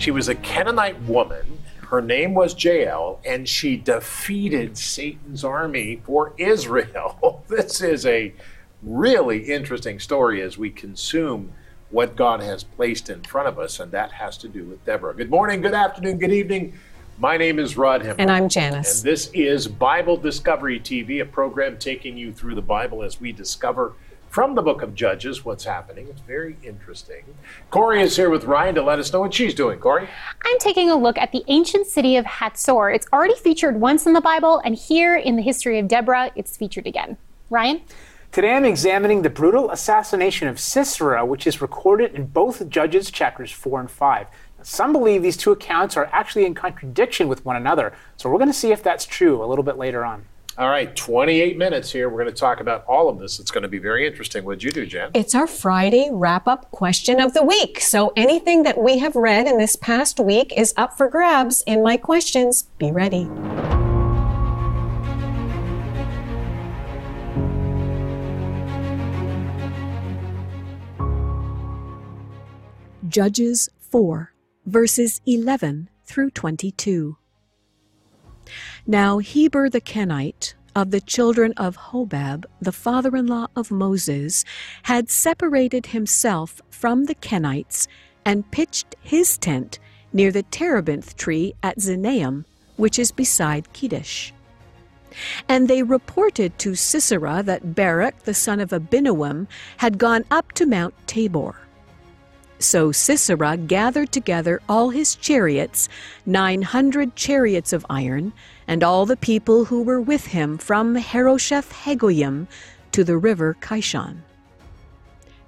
She was a Canaanite woman. Her name was Jael, and she defeated Satan's army for Israel. this is a really interesting story as we consume what God has placed in front of us, and that has to do with Deborah. Good morning, good afternoon, good evening. My name is Rod Hembree. And I'm Janice. And this is Bible Discovery TV, a program taking you through the Bible as we discover from the book of Judges what's happening. It's very interesting. Corey is here with Ryan to let us know what she's doing. Corey? I'm taking a look at the ancient city of Hatzor. It's already featured once in the Bible, and here in the history of Deborah, it's featured again. Ryan? Today I'm examining the brutal assassination of Sisera, which is recorded in both Judges chapters 4 and 5. Some believe these two accounts are actually in contradiction with one another, so we're going to see if that's true a little bit later on. All right, 28 minutes here. We're going to talk about all of this. It's going to be very interesting. What'd you do, Jen? It's our Friday wrap up question of the week. So anything that we have read in this past week is up for grabs in my questions. Be ready. Judges 4 verses 11 through 22. Now Heber the Kenite, of the children of Hobab, the father in law of Moses, had separated himself from the Kenites and pitched his tent near the terebinth tree at Zaanaim, which is beside Kedesh. And they reported to Sisera that Barak the son of Abinoam had gone up to Mount Tabor. So Sisera gathered together all his chariots, nine hundred chariots of iron, and all the people who were with him from Harosheth Hagoyim to the river Kishon.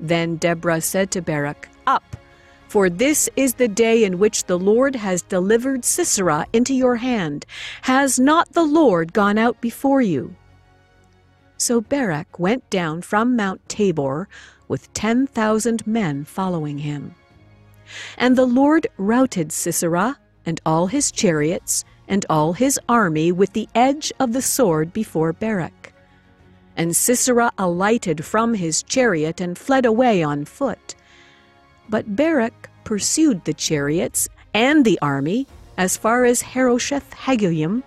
Then Deborah said to Barak, Up, for this is the day in which the Lord has delivered Sisera into your hand. Has not the Lord gone out before you? So Barak went down from Mount Tabor with 10,000 men following him. And the Lord routed Sisera and all his chariots and all his army with the edge of the sword before Barak. And Sisera alighted from his chariot and fled away on foot. But Barak pursued the chariots and the army as far as Harosheth Hagoyim,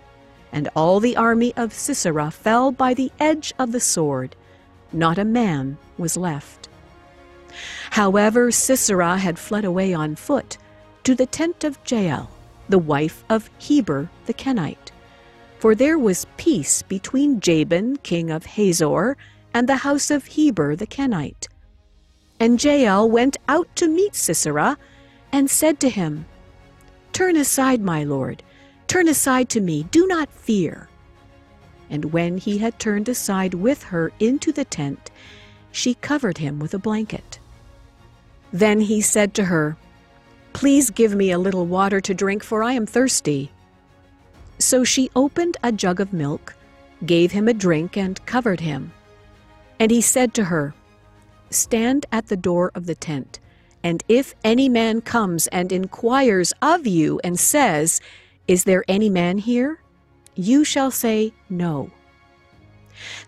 and all the army of Sisera fell by the edge of the sword. Not a man was left. However, Sisera had fled away on foot to the tent of Jael, the wife of Heber the Kenite. For there was peace between Jabin, king of Hazor, and the house of Heber the Kenite. And Jael went out to meet Sisera, and said to him, Turn aside, my lord, turn aside to me, do not fear. And when he had turned aside with her into the tent, she covered him with a blanket. Then he said to her, Please give me a little water to drink, for I am thirsty. So she opened a jug of milk, gave him a drink, and covered him. And he said to her, Stand at the door of the tent, and if any man comes and inquires of you and says, Is there any man here? You shall say, No.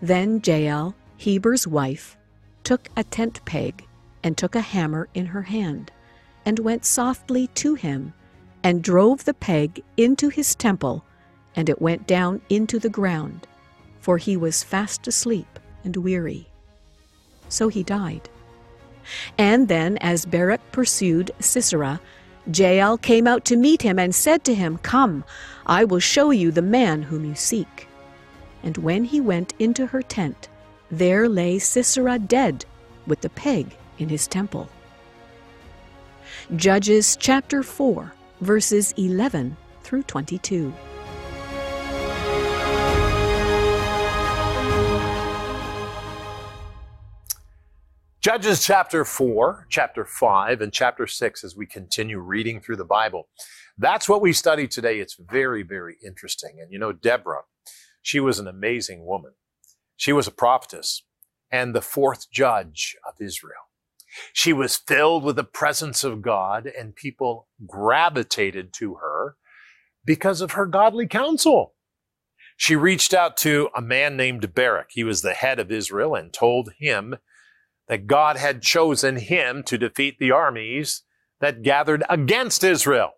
Then Jael, Heber's wife, took a tent peg and took a hammer in her hand, and went softly to him, and drove the peg into his temple, and it went down into the ground, for he was fast asleep and weary. So he died. And then, as Barak pursued Sisera, Jael came out to meet him and said to him, Come, I will show you the man whom you seek. And when he went into her tent, there lay Sisera dead, with the peg in his temple. Judges chapter 4, verses 11 through 22. Judges chapter 4, chapter 5, and chapter 6 as we continue reading through the Bible. That's what we study today. It's very, very interesting. And you know, Deborah, she was an amazing woman. She was a prophetess and the fourth judge of Israel. She was filled with the presence of God, and people gravitated to her because of her godly counsel. She reached out to a man named Barak. He was the head of Israel and told him that God had chosen him to defeat the armies that gathered against Israel.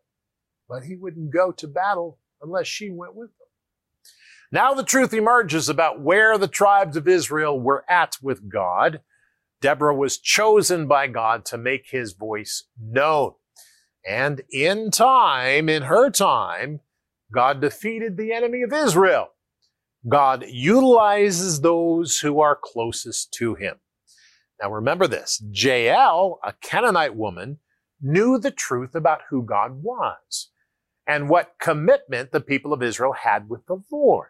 but he wouldn't go to battle unless she went with him. Now the truth emerges about where the tribes of Israel were at with God. Deborah was chosen by God to make his voice known. And in time, in her time, God defeated the enemy of Israel. God utilizes those who are closest to him. Now remember this Jael, a Canaanite woman, knew the truth about who God was and what commitment the people of Israel had with the Lord.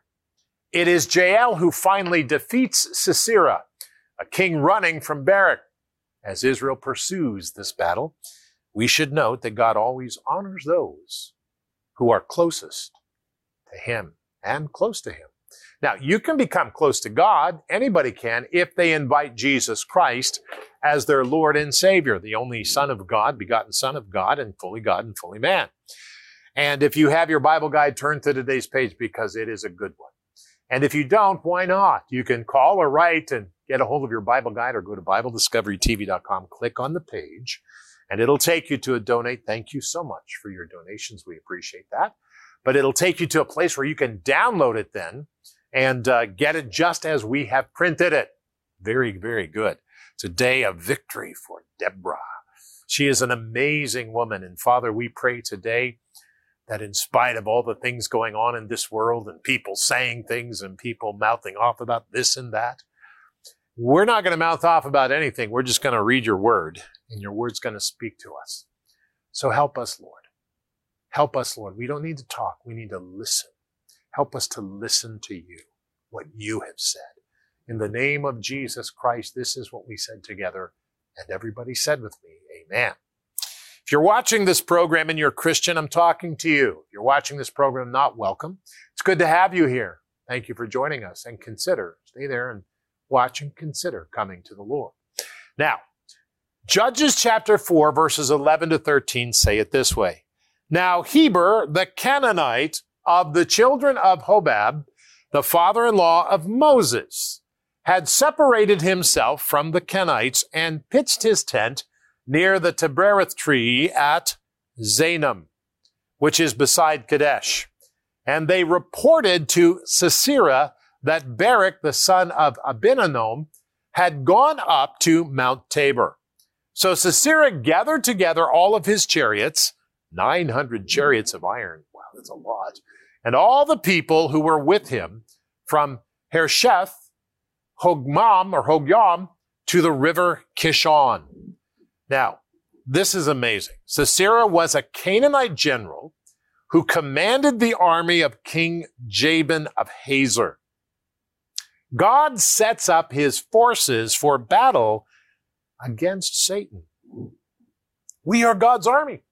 It is Jael who finally defeats Sisera, a king running from Barak. As Israel pursues this battle, we should note that God always honors those who are closest to Him and close to Him. Now, you can become close to God, anybody can, if they invite Jesus Christ as their Lord and Savior, the only Son of God, begotten Son of God, and fully God and fully man. And if you have your Bible guide, turn to today's page because it is a good one. And if you don't, why not? You can call or write and get a hold of your Bible guide or go to BibleDiscoveryTV.com, click on the page, and it'll take you to a donate. Thank you so much for your donations. We appreciate that. But it'll take you to a place where you can download it then and uh, get it just as we have printed it. Very, very good. Today, a victory for Deborah. She is an amazing woman. And Father, we pray today that in spite of all the things going on in this world and people saying things and people mouthing off about this and that, we're not going to mouth off about anything. We're just going to read your word and your word's going to speak to us. So help us, Lord. Help us, Lord. We don't need to talk. We need to listen. Help us to listen to you, what you have said. In the name of Jesus Christ, this is what we said together. And everybody said with me, Amen. If you're watching this program and you're a Christian, I'm talking to you. If you're watching this program, not welcome. It's good to have you here. Thank you for joining us and consider, stay there and watch and consider coming to the Lord. Now, Judges chapter 4, verses 11 to 13 say it this way. Now, Heber, the Canaanite of the children of Hobab, the father-in-law of Moses, had separated himself from the Kenites and pitched his tent near the Tebereth tree at Zaanannim, which is beside Kadesh. And they reported to Sisera that Barak, the son of Abinoam, had gone up to Mount Tabor. So Sisera gathered together all of his chariots, 900 chariots of iron. Wow, that's a lot. And all the people who were with him from Harosheth, Hogmam or Hogyam to the river Kishon. Now, this is amazing. Sisera was a Canaanite general who commanded the army of King Jabin of Hazor. God sets up his forces for battle against Satan. We are God's army.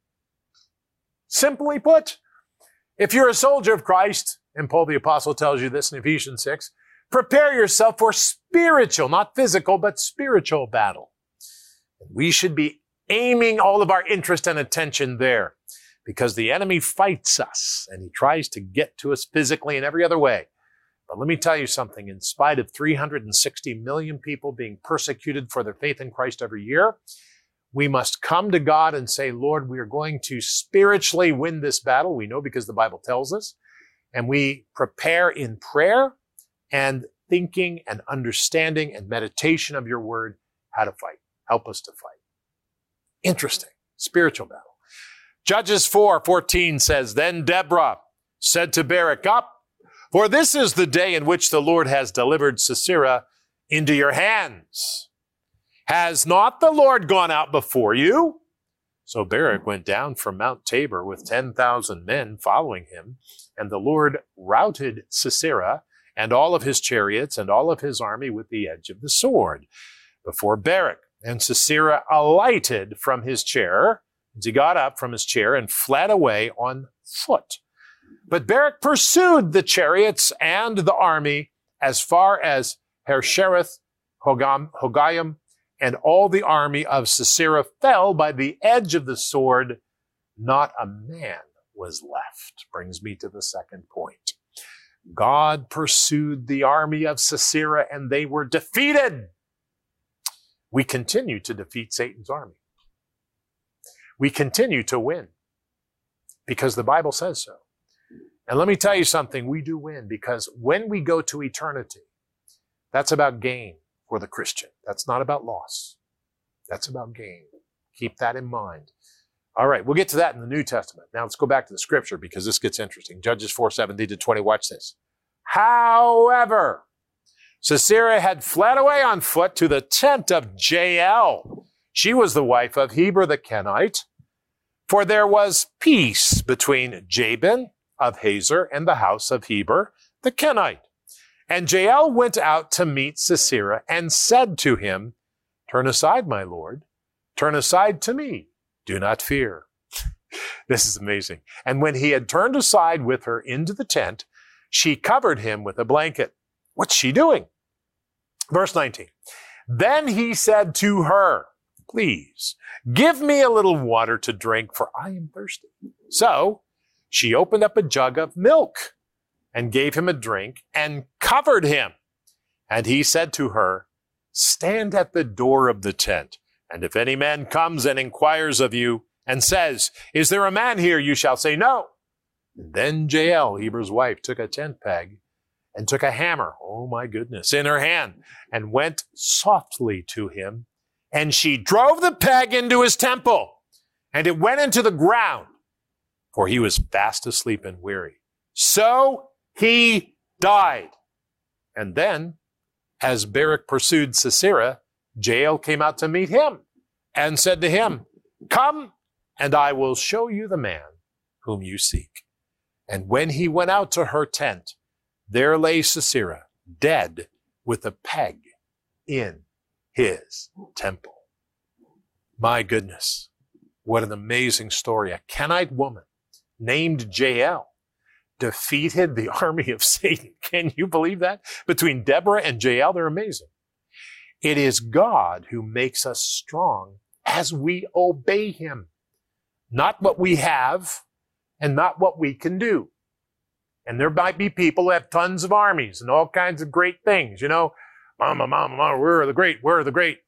Simply put, if you're a soldier of Christ, and Paul the Apostle tells you this in Ephesians 6, prepare yourself for spiritual, not physical, but spiritual battle. We should be aiming all of our interest and attention there because the enemy fights us and he tries to get to us physically in every other way. But let me tell you something. In spite of 360 million people being persecuted for their faith in Christ every year, we must come to God and say, Lord, we are going to spiritually win this battle. We know because the Bible tells us. And we prepare in prayer and thinking and understanding and meditation of your word how to fight. Help us to fight. Interesting. Spiritual battle. Judges 4 14 says, Then Deborah said to Barak, Up, for this is the day in which the Lord has delivered Sisera into your hands. Has not the Lord gone out before you? So Barak went down from Mount Tabor with 10,000 men following him, and the Lord routed Sisera and all of his chariots and all of his army with the edge of the sword before Barak. And Sisera alighted from his chair, as he got up from his chair and fled away on foot. But Barak pursued the chariots and the army as far as Harosheth, Hogam, Hogayim, and all the army of Sisera fell by the edge of the sword. Not a man was left. Brings me to the second point. God pursued the army of Sisera and they were defeated we continue to defeat Satan's army. We continue to win because the Bible says so. And let me tell you something, we do win because when we go to eternity, that's about gain for the Christian. That's not about loss. That's about gain. Keep that in mind. All right, we'll get to that in the New Testament. Now let's go back to the scripture because this gets interesting. Judges 4 17 to 20. Watch this. However, Sisera had fled away on foot to the tent of Jael. She was the wife of Heber the Kenite. For there was peace between Jabin of Hazor and the house of Heber the Kenite. And Jael went out to meet Sisera and said to him, Turn aside, my lord. Turn aside to me. Do not fear. this is amazing. And when he had turned aside with her into the tent, she covered him with a blanket. What's she doing? Verse 19. Then he said to her, Please give me a little water to drink, for I am thirsty. So she opened up a jug of milk and gave him a drink and covered him. And he said to her, Stand at the door of the tent, and if any man comes and inquires of you and says, Is there a man here? you shall say, No. Then Jael, Heber's wife, took a tent peg and took a hammer, oh my goodness, in her hand and went softly to him. And she drove the peg into his temple, and it went into the ground, for he was fast asleep and weary. So he died. And then, as Barak pursued Sisera, Jael came out to meet him and said to him, Come, and I will show you the man whom you seek. And when he went out to her tent, there lay Sisera, dead with a peg in his temple. My goodness, what an amazing story. A Kenite woman named Jael defeated the army of Satan. Can you believe that? Between Deborah and Jael, they're amazing. It is God who makes us strong as we obey him. Not what we have and not what we can do. And there might be people who have tons of armies and all kinds of great things, you know. Mama, mama, mama, we're the great, we're the great.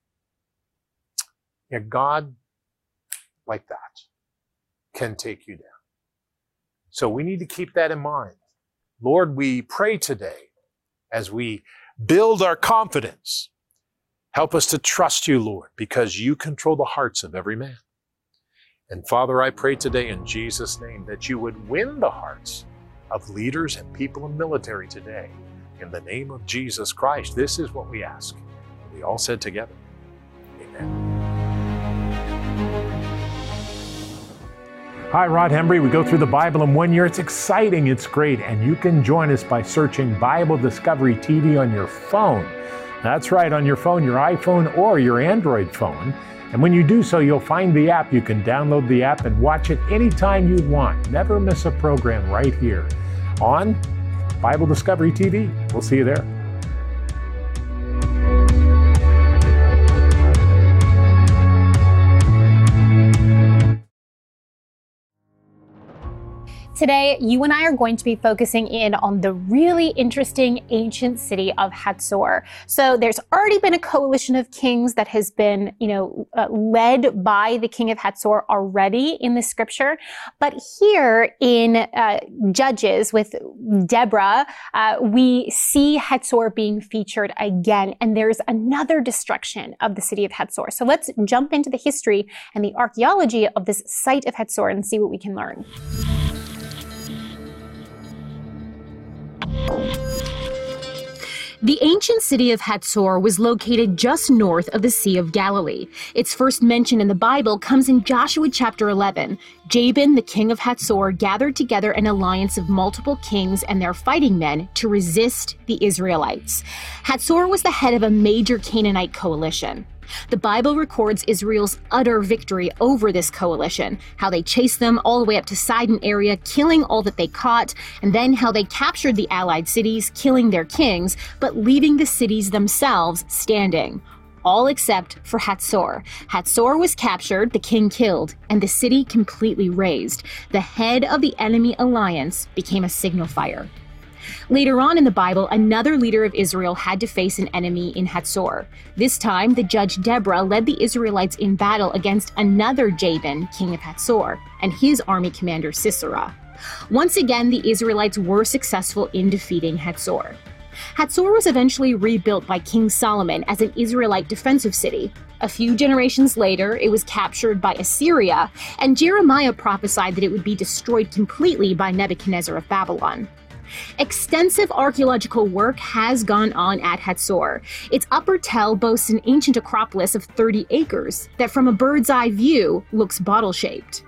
Yeah, God, like that, can take you down. So we need to keep that in mind. Lord, we pray today as we build our confidence. Help us to trust you, Lord, because you control the hearts of every man. And Father, I pray today in Jesus' name that you would win the hearts of leaders and people in military today. In the name of Jesus Christ, this is what we ask. We all said together, Hi, Rod Hembree. We go through the Bible in one year. It's exciting, it's great, and you can join us by searching Bible Discovery TV on your phone. That's right, on your phone, your iPhone or your Android phone. And when you do so, you'll find the app. You can download the app and watch it anytime you want. Never miss a program right here on Bible Discovery TV. We'll see you there. Today, you and I are going to be focusing in on the really interesting ancient city of Hatzor. So there's already been a coalition of kings that has been, you know, uh, led by the king of Hatzor already in the scripture. But here in uh, Judges with Deborah, uh, we see Hatzor being featured again, and there's another destruction of the city of Hatzor. So let's jump into the history and the archaeology of this site of Hatzor and see what we can learn. The ancient city of Hatzor was located just north of the Sea of Galilee. Its first mention in the Bible comes in Joshua chapter 11. Jabin, the king of Hatzor, gathered together an alliance of multiple kings and their fighting men to resist the Israelites. Hatzor was the head of a major Canaanite coalition. The Bible records Israel's utter victory over this coalition, how they chased them all the way up to Sidon area, killing all that they caught, and then how they captured the allied cities, killing their kings, but leaving the cities themselves standing all except for Hatzor. Hatzor was captured, the king killed, and the city completely razed. The head of the enemy alliance became a signal fire. Later on in the Bible, another leader of Israel had to face an enemy in Hatzor. This time, the judge Deborah led the Israelites in battle against another Jabin, king of Hatzor, and his army commander Sisera. Once again, the Israelites were successful in defeating Hatzor. Hatzor was eventually rebuilt by King Solomon as an Israelite defensive city. A few generations later, it was captured by Assyria, and Jeremiah prophesied that it would be destroyed completely by Nebuchadnezzar of Babylon. Extensive archaeological work has gone on at Hatzor. Its upper tell boasts an ancient acropolis of 30 acres that, from a bird's eye view, looks bottle shaped.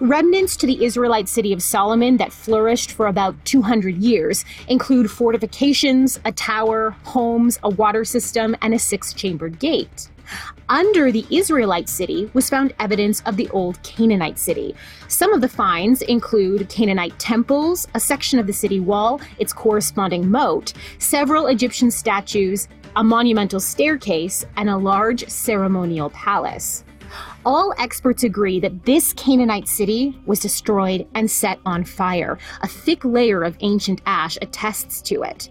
Remnants to the Israelite city of Solomon that flourished for about 200 years include fortifications, a tower, homes, a water system, and a six chambered gate. Under the Israelite city was found evidence of the old Canaanite city. Some of the finds include Canaanite temples, a section of the city wall, its corresponding moat, several Egyptian statues, a monumental staircase, and a large ceremonial palace. All experts agree that this Canaanite city was destroyed and set on fire. A thick layer of ancient ash attests to it.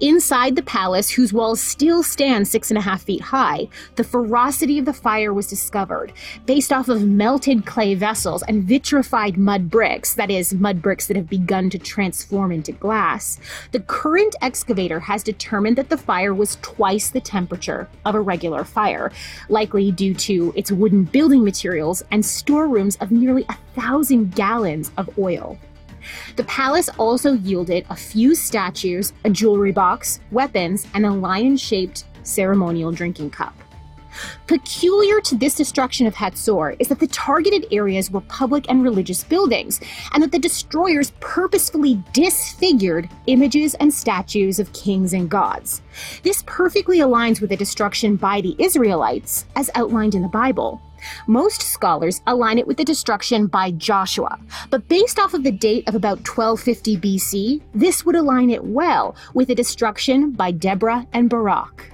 Inside the palace, whose walls still stand six and a half feet high, the ferocity of the fire was discovered. Based off of melted clay vessels and vitrified mud bricks, that is, mud bricks that have begun to transform into glass, the current excavator has determined that the fire was twice the temperature of a regular fire, likely due to its wooden building materials and storerooms of nearly a thousand gallons of oil. The palace also yielded a few statues, a jewelry box, weapons, and a lion shaped ceremonial drinking cup. Peculiar to this destruction of Hatzor is that the targeted areas were public and religious buildings, and that the destroyers purposefully disfigured images and statues of kings and gods. This perfectly aligns with the destruction by the Israelites, as outlined in the Bible. Most scholars align it with the destruction by Joshua, but based off of the date of about 1250 BC, this would align it well with the destruction by Deborah and Barak.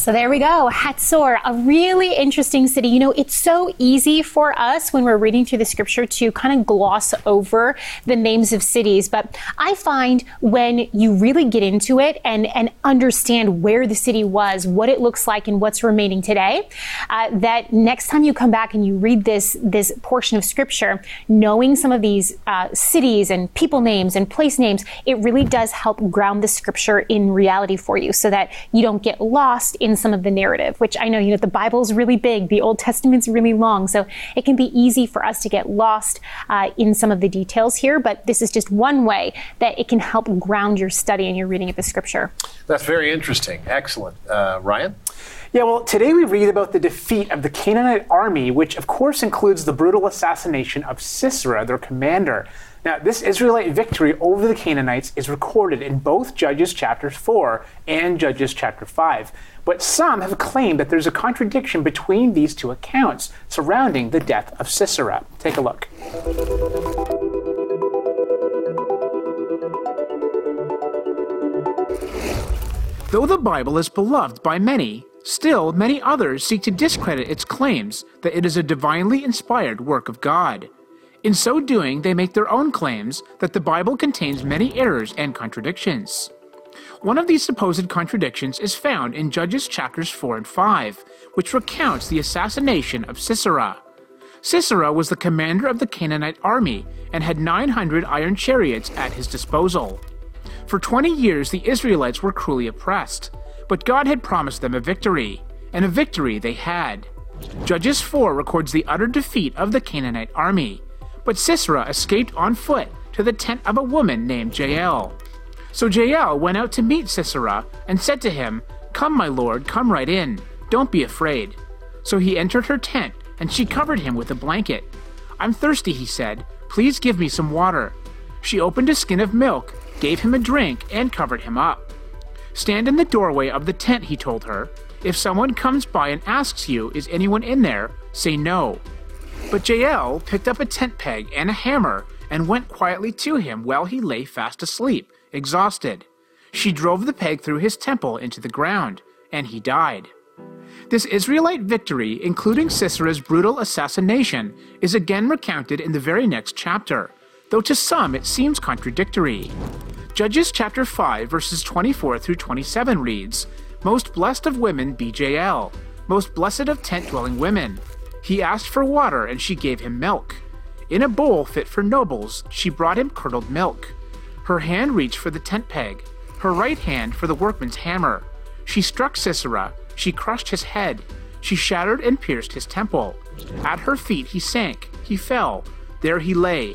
So there we go, Hatzor, a really interesting city. You know, it's so easy for us when we're reading through the scripture to kind of gloss over the names of cities, but I find when you really get into it and, and understand where the city was, what it looks like, and what's remaining today, uh, that next time you come back and you read this this portion of scripture, knowing some of these uh, cities and people names and place names, it really does help ground the scripture in reality for you, so that you don't get lost in in some of the narrative, which I know, you know, the Bible is really big, the Old Testament's really long, so it can be easy for us to get lost uh, in some of the details here, but this is just one way that it can help ground your study and your reading of the scripture. That's very interesting. Excellent. Uh, Ryan? Yeah, well, today we read about the defeat of the Canaanite army, which of course includes the brutal assassination of Sisera, their commander. Now, this Israelite victory over the Canaanites is recorded in both Judges chapter 4 and Judges chapter 5. But some have claimed that there's a contradiction between these two accounts surrounding the death of Sisera. Take a look. Though the Bible is beloved by many, still many others seek to discredit its claims that it is a divinely inspired work of God. In so doing, they make their own claims that the Bible contains many errors and contradictions. One of these supposed contradictions is found in Judges chapters 4 and 5, which recounts the assassination of Sisera. Sisera was the commander of the Canaanite army and had 900 iron chariots at his disposal. For 20 years, the Israelites were cruelly oppressed, but God had promised them a victory, and a victory they had. Judges 4 records the utter defeat of the Canaanite army, but Sisera escaped on foot to the tent of a woman named Jael. So Jael went out to meet Sisera and said to him, Come, my lord, come right in. Don't be afraid. So he entered her tent, and she covered him with a blanket. I'm thirsty, he said. Please give me some water. She opened a skin of milk, gave him a drink, and covered him up. Stand in the doorway of the tent, he told her. If someone comes by and asks you, Is anyone in there? say no. But Jael picked up a tent peg and a hammer and went quietly to him while he lay fast asleep exhausted. She drove the peg through his temple into the ground, and he died. This Israelite victory, including Sisera's brutal assassination, is again recounted in the very next chapter, though to some it seems contradictory. Judges chapter 5 verses 24 through 27 reads, Most blessed of women be Jael, most blessed of tent-dwelling women. He asked for water and she gave him milk. In a bowl fit for nobles, she brought him curdled milk. Her hand reached for the tent peg, her right hand for the workman's hammer. She struck Sisera, she crushed his head, she shattered and pierced his temple. At her feet he sank, he fell, there he lay.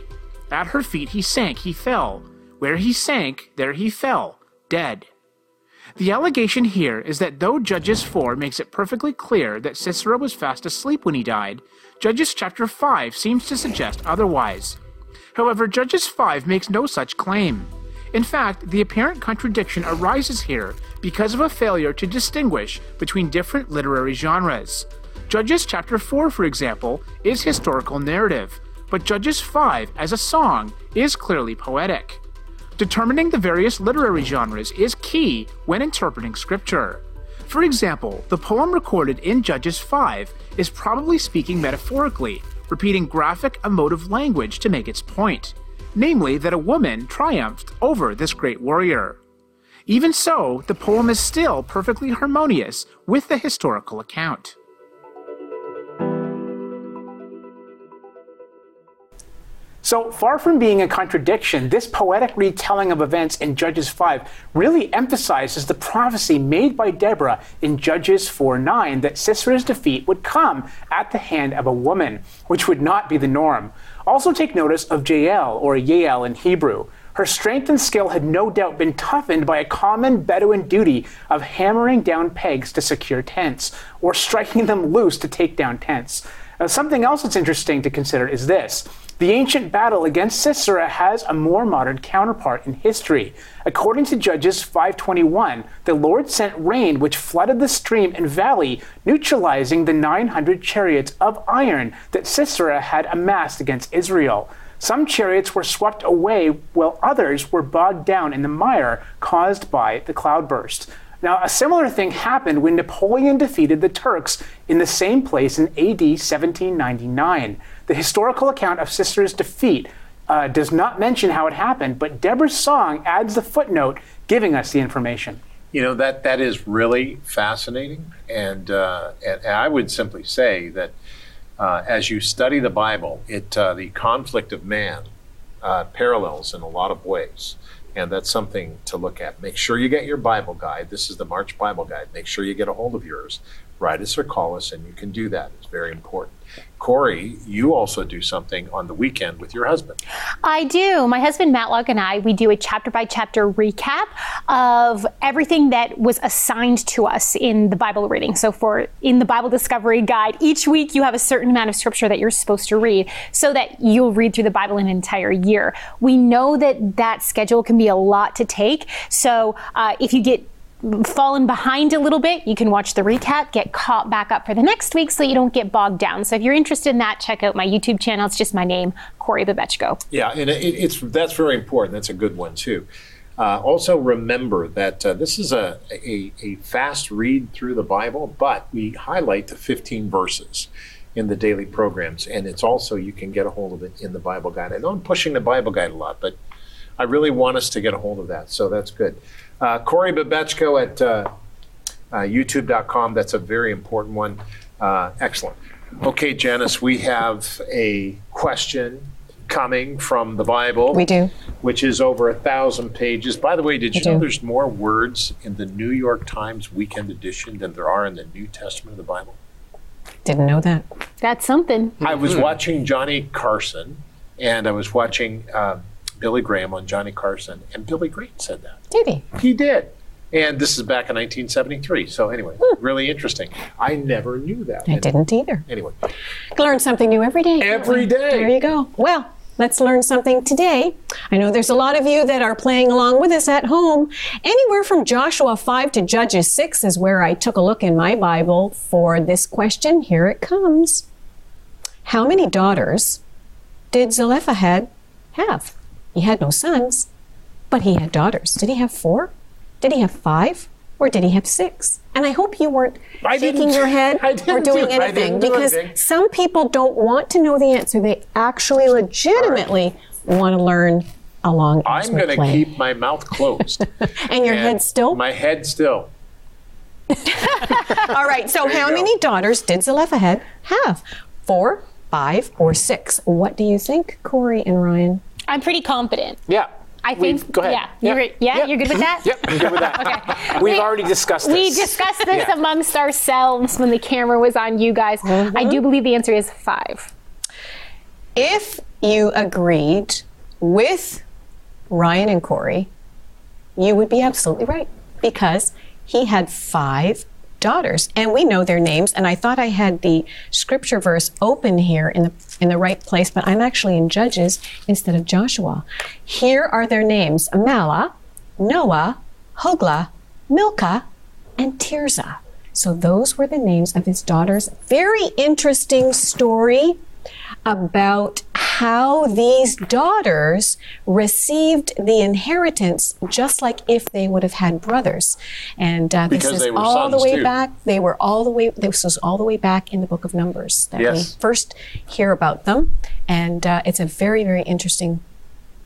At her feet he sank, he fell. Where he sank, there he fell, dead. The allegation here is that though Judges 4 makes it perfectly clear that Sisera was fast asleep when he died, Judges chapter 5 seems to suggest otherwise. However, Judges 5 makes no such claim. In fact, the apparent contradiction arises here because of a failure to distinguish between different literary genres. Judges chapter 4, for example, is historical narrative, but Judges 5 as a song is clearly poetic. Determining the various literary genres is key when interpreting scripture. For example, the poem recorded in Judges 5 is probably speaking metaphorically, repeating graphic, emotive language to make its point, namely that a woman triumphed over this great warrior. Even so, the poem is still perfectly harmonious with the historical account. So far from being a contradiction, this poetic retelling of events in Judges 5 really emphasizes the prophecy made by Deborah in Judges 4 9 that Sisera's defeat would come at the hand of a woman, which would not be the norm. Also, take notice of Jael, or Yael in Hebrew. Her strength and skill had no doubt been toughened by a common Bedouin duty of hammering down pegs to secure tents, or striking them loose to take down tents. Now, something else that's interesting to consider is this. The ancient battle against Sisera has a more modern counterpart in history. According to Judges 521, the Lord sent rain which flooded the stream and valley, neutralizing the 900 chariots of iron that Sisera had amassed against Israel. Some chariots were swept away, while others were bogged down in the mire caused by the cloudburst. Now, a similar thing happened when Napoleon defeated the Turks in the same place in AD 1799. The historical account of Sisera's defeat uh, does not mention how it happened, but Deborah's song adds the footnote giving us the information. You know that that is really fascinating, and uh, and, I would simply say that uh, as you study the Bible, it uh, the conflict of man uh, parallels in a lot of ways, and that's something to look at. Make sure you get your Bible guide. This is the March Bible Guide. Make sure you get a hold of yours. Write us or call us, and you can do that. It's very important. Corey, you also do something on the weekend with your husband. I do. My husband Matlock and I, we do a chapter by chapter recap of everything that was assigned to us in the Bible reading. So for in the Bible Discovery Guide, each week you have a certain amount of scripture that you're supposed to read so that you'll read through the Bible an entire year. We know that that schedule can be a lot to take. So uh, if you get fallen behind a little bit, you can watch the recap, get caught back up for the next week so you don't get bogged down. So if you're interested in that, check out my YouTube channel. It's just my name, Corey Babechko. Yeah, and it, it's that's very important. That's a good one too. Uh, also, remember that uh, this is a, a, a fast read through the Bible, but we highlight the 15 verses in the daily programs, and it's also you can get a hold of it in the Bible Guide. I know I'm pushing the Bible Guide a lot, but I really want us to get a hold of that, so that's good. Uh, Corey Babechko at uh, uh, youtube.com. That's a very important one. Uh, excellent. Okay, Janice, we have a question coming from the Bible. We do. Which is over a thousand pages. By the way, did We you know there's more words in the New York Times Weekend Edition than there are in the New Testament of the Bible? Didn't know that. That's something. I was watching Johnny Carson and I was watching uh, Billy Graham on Johnny Carson, and Billy Graham said that. Did he? He did. And this is back in 1973. So, anyway, hmm. really interesting. I never knew that. I didn't either. Anyway, Learn something new every day. Every day. There you go. Well, let's learn something today. I know there's a lot of you that are playing along with us at home. Anywhere from Joshua 5 to Judges 6 is where I took a look in my Bible for this question. Here it comes. How many daughters did Zelophehad have? He had no sons, but he had daughters. Did he have four? Did he have five? Or did he have six? And I hope you weren't I shaking your head or doing do- anything do because anything. some people don't want to know the answer. They actually legitimately want to learn along I'm going to keep my mouth closed. and your and head still? My head still. All right, so how go. many daughters did Zelophehad have? Four, five, or six? What do you think, Corey and Ryan? I'm pretty confident. Yeah. I We've- think. Go ahead. Yeah. You're, yeah. Yep. You're good with that. Yep, I'm good with that. okay. We've We- already discussed this. We discussed this Yeah. amongst ourselves when the camera was on you guys. I do mm-hmm. believe the answer is five. If you agreed with Ryan and Corey, you would be absolutely right because he had five daughters and we know their names and I thought I had the scripture verse open here in the in the right place but I'm actually in Judges instead of Joshua. Here are their names: Mahlah, Noah, Hoglah, Milcah, and Tirzah. So those were the names of his daughters. Very interesting story about how these daughters received the inheritance just like if they would have had brothers. And uh, this Because is all the way too. back. They were all the way. This was all the way back in the book of Numbers that we first hear about them, and uh, it's a very, very interesting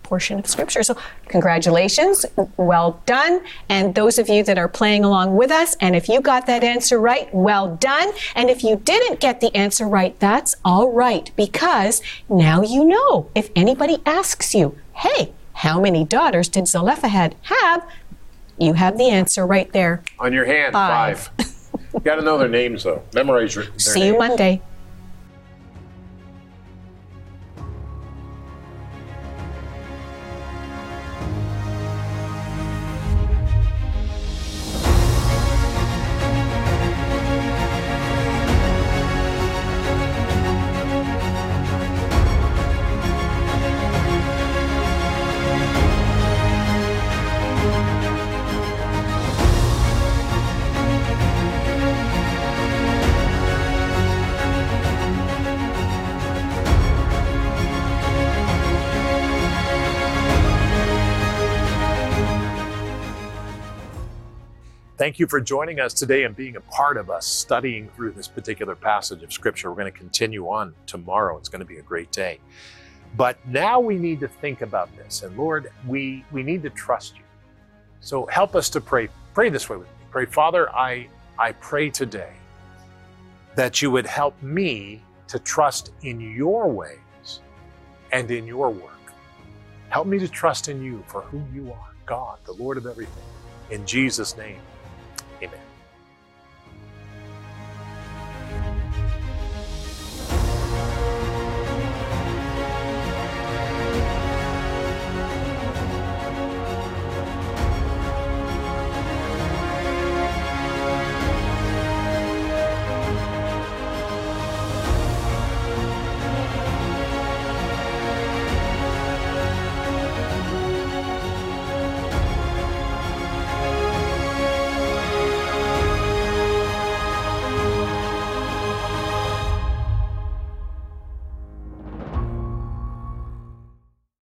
portion of scripture. So, congratulations, well done. And those of you that are playing along with us, and if you got that answer right, well done. And if you didn't get the answer right, that's all right, because now you know. If anybody asks you, hey, how many daughters did Zelophehad have? You have the answer right there. On your hand, Five. five. you got to know their names, though. Memorize your, See you. Monday. Thank you for joining us today and being a part of us studying through this particular passage of Scripture. We're going to continue on tomorrow. It's going to be a great day. But now we need to think about this. And Lord, we, we need to trust you. So help us to pray. Pray this way with me. Pray, Father, I, I pray today that you would help me to trust in your ways and in your work. Help me to trust in you for who you are, God, the Lord of everything. In Jesus' name, amen.